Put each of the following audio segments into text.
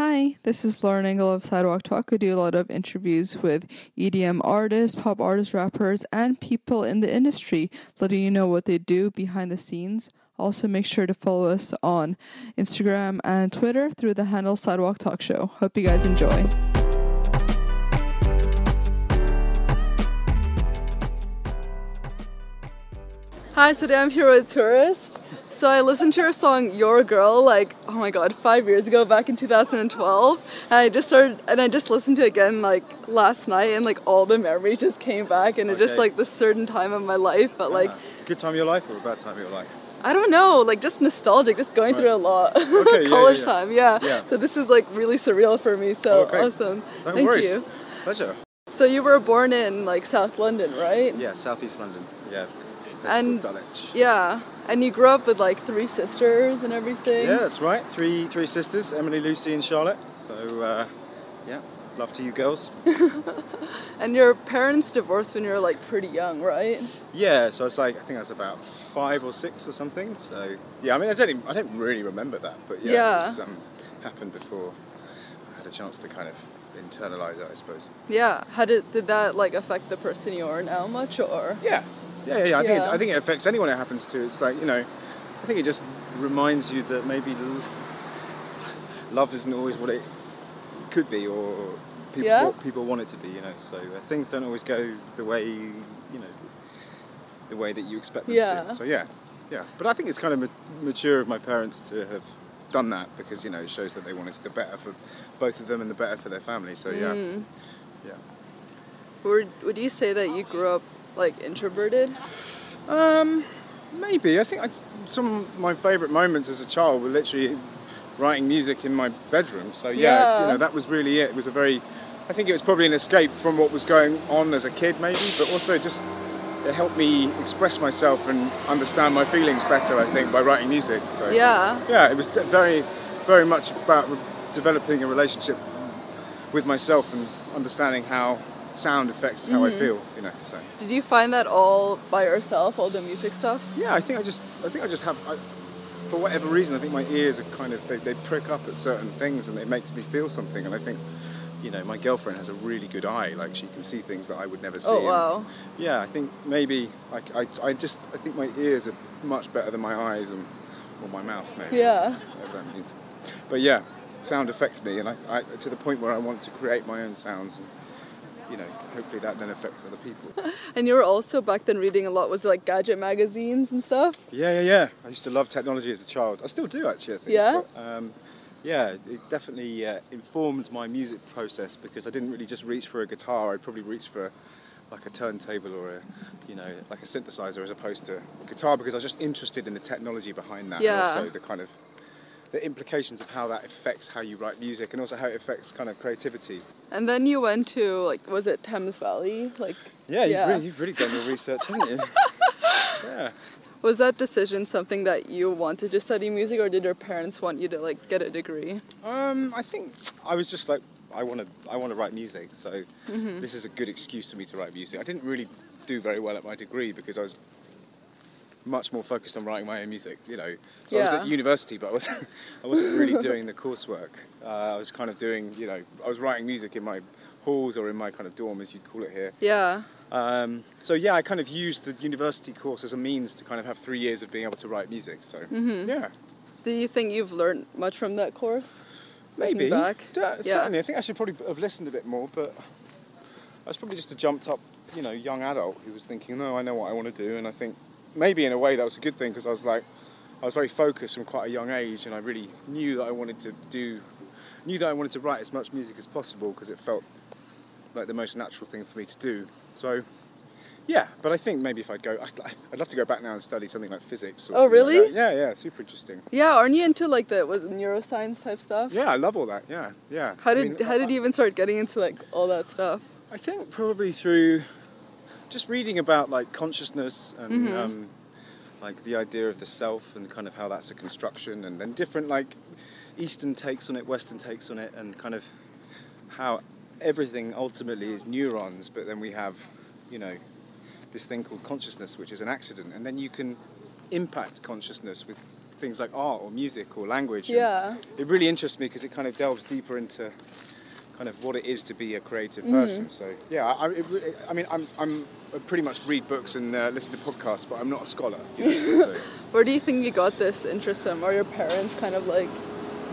Hi, this is Lauren Engel of Sidewalk Talk. I do a lot of interviews with EDM artists, pop artists, rappers, and people in the industry, letting you know what they do behind the scenes. Also, make sure to follow us on Instagram and Twitter through the handle Sidewalk Talk Show. Hope you guys enjoy. Hi, so today I'm here with Tourist. So I listened to her song "Your Girl" like oh my god, five years ago, back in 2012, and I just started and I just listened to it again like last night, and like all the memories just came back, and it just like this certain time of my life, but like. Uh, good time of your life or a bad time of your life? I don't know, like just nostalgic, just going Right. through a lot. Okay, yeah, College yeah, yeah. time, yeah. Yeah. So this is like really surreal for me. So Okay. awesome. No Thank worries. you. Pleasure. So you were born in like South London, right? Yeah, southeast London. Yeah. And- Dulwich. Yeah. And you grew up with like three sisters and everything. Yeah, that's right. Three three sisters, Emily, Lucy, and Charlotte. So uh, yeah, love to you girls. And your parents divorced when you were like pretty young, right? Yeah, so it's like I think I was about five or six or something. So yeah, I mean I don't even, I don't really remember that, but yeah, Yeah. it was, um, happened before I had a chance to kind of internalize it, I suppose. Yeah. How did did that like affect the person you are now much or? Yeah, yeah, yeah. yeah. I think it, I think it affects anyone it happens to. It's like you know, I think it just reminds you that maybe love isn't always what it could be, or people, Yeah. what people want it to be. You know, so uh, things don't always go the way you know, the way that you expect them Yeah. to. So yeah, yeah. But I think it's kind of ma- mature of my parents to have done that because you know it shows that they wanted the better for both of them and the better for their family. So yeah, Mm. yeah. Would would you say that you grew up like introverted? Um, maybe. I think I, some of my favourite moments as a child were literally writing music in my bedroom. So yeah, Yeah. you know, that was really it. It was a very, I think it was probably an escape from what was going on as a kid, maybe, but also just it helped me express myself and understand my feelings better. I think by writing music. So Yeah. yeah, it was very, very much about re- developing a relationship with myself and understanding how sound affects how I mm-hmm. feel. You know, so. Did you find that all by yourself, all the music stuff? Yeah, I think I just, I think I just have, I, for whatever reason, I think my ears are kind of, they, they prick up at certain things and it makes me feel something. And I think, you know, my girlfriend has a really good eye. Like she can see things that I would never oh, see. Oh And, wow. yeah, I think maybe, like, I, I just, I think my ears are much better than my eyes and, or my mouth maybe. Yeah. Whatever that means. But yeah, sound affects me and I, I, to the point where I want to create my own sounds. And, you know, hopefully that then affects other people. And you were also back then reading a lot was it, like gadget magazines and stuff. Yeah, yeah, yeah. I used to love technology as a child. I still do actually. I think. Yeah? But, um, yeah, it definitely uh, informed my music process because I didn't really just reach for a guitar. I'd probably reach for like a turntable or a, you know, like a synthesizer as opposed to a guitar because I was just interested in the technology behind that Yeah. and also the kind of the implications of how that affects how you write music and also how it affects kind of creativity. And then you went to like was it Thames Valley? Like Yeah, you've, Really, you've really done your research, haven't you? yeah. was that decision something that you wanted to study music or did your parents want you to like get a degree? Um, I think I was just like, I want to, I want to write music, so Mm-hmm. this is a good excuse for me to write music. I didn't really do very well at my degree because I was much more focused on writing my own music. You know, so I was at university, but I wasn't, I wasn't really doing the coursework. Uh, I was kind of doing, you know, I was writing music in my halls or in my kind of dorm, as you'd call it here. Yeah. Um, so yeah, I kind of used the university course as a means to kind of have three years of being able to write music. So Mm-hmm. yeah. Do you think you've learned much from that course? Maybe. back? Yeah, Yeah. Certainly. I think I should probably have listened a bit more, but I was probably just a jumped up, you know, young adult who was thinking, no, I know what I want to do. And I think maybe in a way that was a good thing because I was like, I was very focused from quite a young age and I really knew that I wanted to do, knew that I wanted to write as much music as possible because it felt like the most natural thing for me to do. So, yeah, but I think maybe if I'd go, I'd, I'd love to go back now and study something like physics. Or Oh, something like really? yeah, yeah, super interesting. Yeah, aren't you into like the neuroscience type stuff? Yeah, I love all that. Yeah, yeah. How I did mean, how did you even start getting into like all that stuff? I think probably through just reading about like consciousness and Mhm. um, like the idea of the self and kind of how that's a construction and then different like Eastern takes on it, Western takes on it, and kind of how everything ultimately is neurons, but then we have, you know, this thing called consciousness, which is an accident, and then you can impact consciousness with things like art or music or language. Yeah. It really interests me because it kind of delves deeper into kind of what it is to be a creative Mm-hmm. person. So yeah, I, I, it, I mean, I'm, I'm I pretty much read books and uh, listen to podcasts, but I'm not a scholar. You know, so. Where do you think you got this interest from? Are your parents kind of like?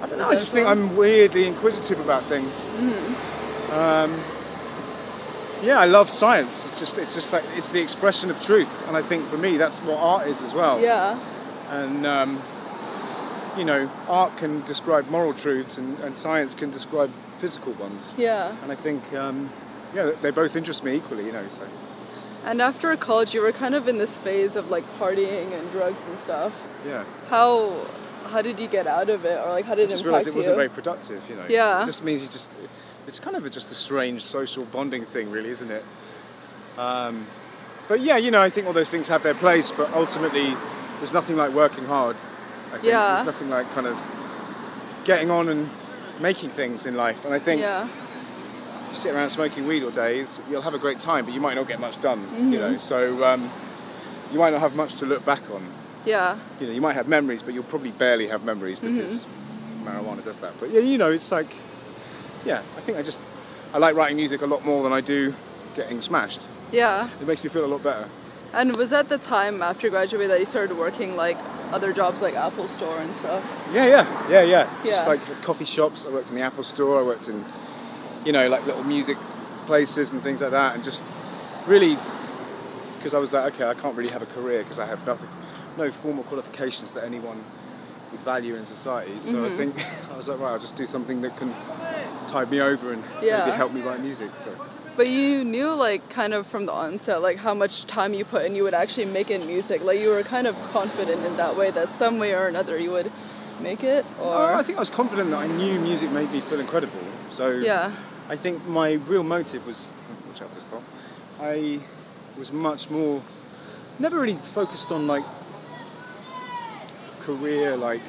I don't know. I just think I'm weirdly inquisitive about things. Mm-hmm. Um, yeah, I love science. It's just it's just like it's the expression of truth, and I think for me that's what art is as well. Yeah. And um, you know, art can describe moral truths, and, and science can describe physical ones. Yeah. And I think um, yeah, they both interest me equally. You know, so And after college, you were kind of in this phase of like partying and drugs and stuff. yeah. How how did you get out of it, or like how I did it just impact realised it you? wasn't very productive. You know. Yeah. It just means you just. It's kind of a, just a strange social bonding thing, really, isn't it? Um, but yeah, you know, I think all those things have their place, but ultimately, there's nothing like working hard. I think Yeah. there's nothing like kind of getting on and making things in life. And I think yeah. you sit around smoking weed all day, you'll have a great time, but you might not get much done. Mm-hmm. You know, so um, you might not have much to look back on. Yeah. You know, you might have memories, but you'll probably barely have memories Mm-hmm. because marijuana does that. But yeah, you know, it's like, yeah, I think I just I like writing music a lot more than I do getting smashed. Yeah. It makes me feel a lot better. And was that the time after you graduated that you started working like other jobs like Apple Store and stuff? Yeah, yeah, yeah, yeah. Just Yeah. like coffee shops. I worked in the Apple Store. I worked in, you know, like little music places and things like that, and just really because I was like, okay, I can't really have a career because I have nothing, no formal qualifications that anyone would value in society. So Mm-hmm. I think I was like, right, I'll just do something that can tide me over and Yeah. maybe help me write music. So But you knew like kind of from the onset like how much time you put in you would actually make it music. Like you were kind of confident in that way that some way or another you would make it or Oh, I think I was confident that I knew music made me feel incredible. So Yeah. I think my real motive was watch out for this pole. I was much more never really focused on like career like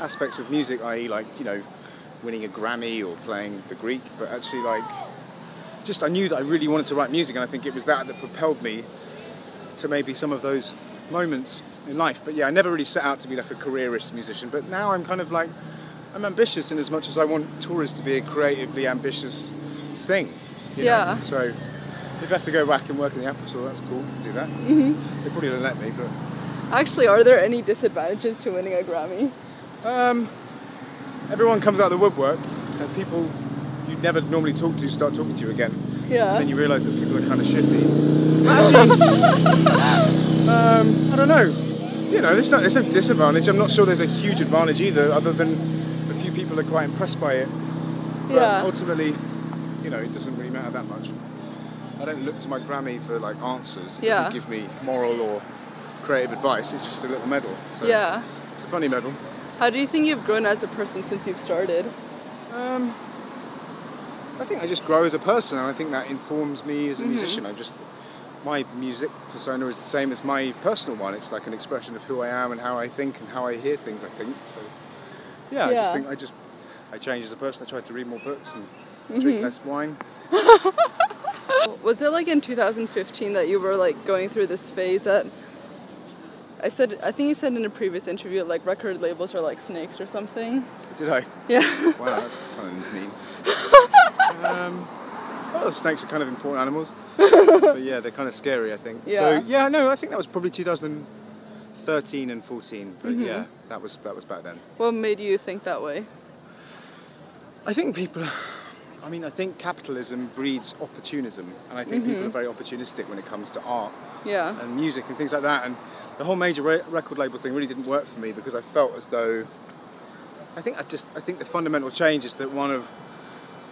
aspects of music, i.e. like, you know, winning a Grammy or playing the Greek, but actually like just I knew that I really wanted to write music and I think it was that that propelled me to maybe some of those moments in life. But yeah, I never really set out to be like a careerist musician. But now I'm kind of like I'm ambitious in as much as I want tourists to be a creatively ambitious thing. you know? Yeah. So if I have to go back and work in the Apple Store, that's cool. Do that. Mm-hmm. They probably don't let me, but Actually, are there any disadvantages to winning a Grammy? um, everyone comes out of the woodwork, and people you never normally talk to start talking to you again. Yeah. And then you realise that people are kind of shitty. Actually, um, I don't know. You know, it's no, there's no disadvantage. I'm not sure there's a huge advantage either, other than a few people are quite impressed by it. But Yeah. ultimately, you know, it doesn't really matter that much. I don't look to my Grammy for like answers. It Yeah. doesn't give me moral or creative advice. It's just a little medal. So Yeah. It's a funny medal. How do you think you've grown as a person since you've started? Um, I think I just grow as a person, and I think that informs me as a Mm-hmm. musician. I just my music persona is the same as my personal one. It's like an expression of who I am and how I think and how I hear things. I think so. Yeah, I just think I just I change as a person. I tried to read more books and Mm-hmm. drink less wine. Was it like in 2015 that you were like going through this phase that I said I think you said in a previous interview like record labels are like snakes or something. Did I? Yeah. Wow, that's kind of mean. um, well, snakes are kind of important animals, but yeah, they're kind of scary. I think. Yeah. So yeah, no, I think that was probably 2013 and 14. But Mm-hmm. yeah, that was that was back then. what made you think that way? I think people. I mean, I think capitalism breeds opportunism, and I think people are very opportunistic when it comes to art Yeah. and music and things like that. And the whole major re- record label thing really didn't work for me because I felt as though. I think I just I think the fundamental change is that one of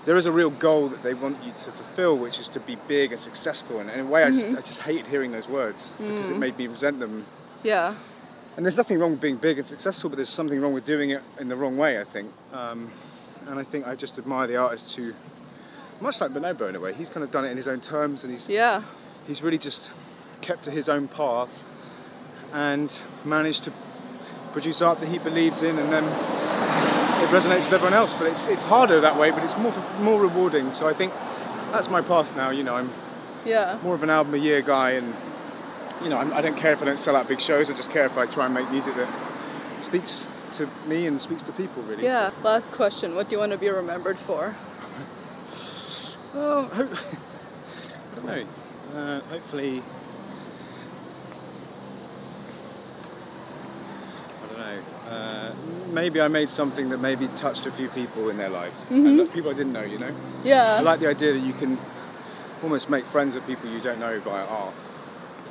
there is a real goal that they want you to fulfill, which is to be big and successful. And in a way, I just I just hated hearing those words because it made me resent them. Yeah. And there's nothing wrong with being big and successful, but there's something wrong with doing it in the wrong way. I think. Um, and I think I just admire the artist who, much like Bonobo in a way, he's kind of done it in his own terms, and he's Yeah. he's really just kept to his own path and managed to produce art that he believes in, and then it resonates with everyone else. But it's it's harder that way, but it's more more rewarding. So I think that's my path now. You know, I'm Yeah. more of an album a year guy, and you know, I'm, I don't care if I don't sell out big shows. I just care if I try and make music that speaks to me and speaks to people really. Yeah. Last question. What do you want to be remembered for? So, well, I don't know. Uh, hopefully, I don't know. Uh, maybe I made something that maybe touched a few people in their lives, and people I didn't know. You know. Yeah. I like the idea that you can almost make friends with people you don't know via art.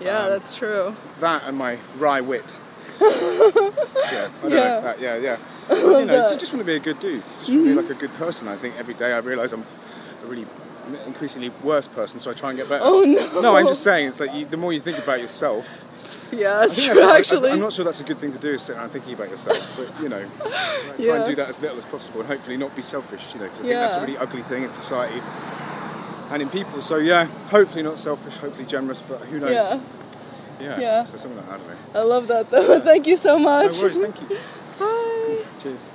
yeah, um, that's true. That and my wry wit. yeah, I don't Yeah. know. That, yeah, yeah. You know, that. you just want to be a good dude. Just want to be like a good person. I think every day I realise I'm a really increasingly worse person, so I try and get better. Oh no. No, I'm just saying. It's like you, the more you think about yourself. Yeah, that's true. That's, actually, I, am not sure that's a good thing to do. Is sit around thinking about yourself, but you know, try Yeah. and do that as little as possible, and hopefully not be selfish. You know, because I think that's a really ugly thing in society and in people. So yeah, hopefully not selfish, hopefully generous, but who knows? Yeah. Yeah. Yeah. So something like that. I don't know. I love that though. Thank you so much. No worries. Thank you. Bye. Cheers.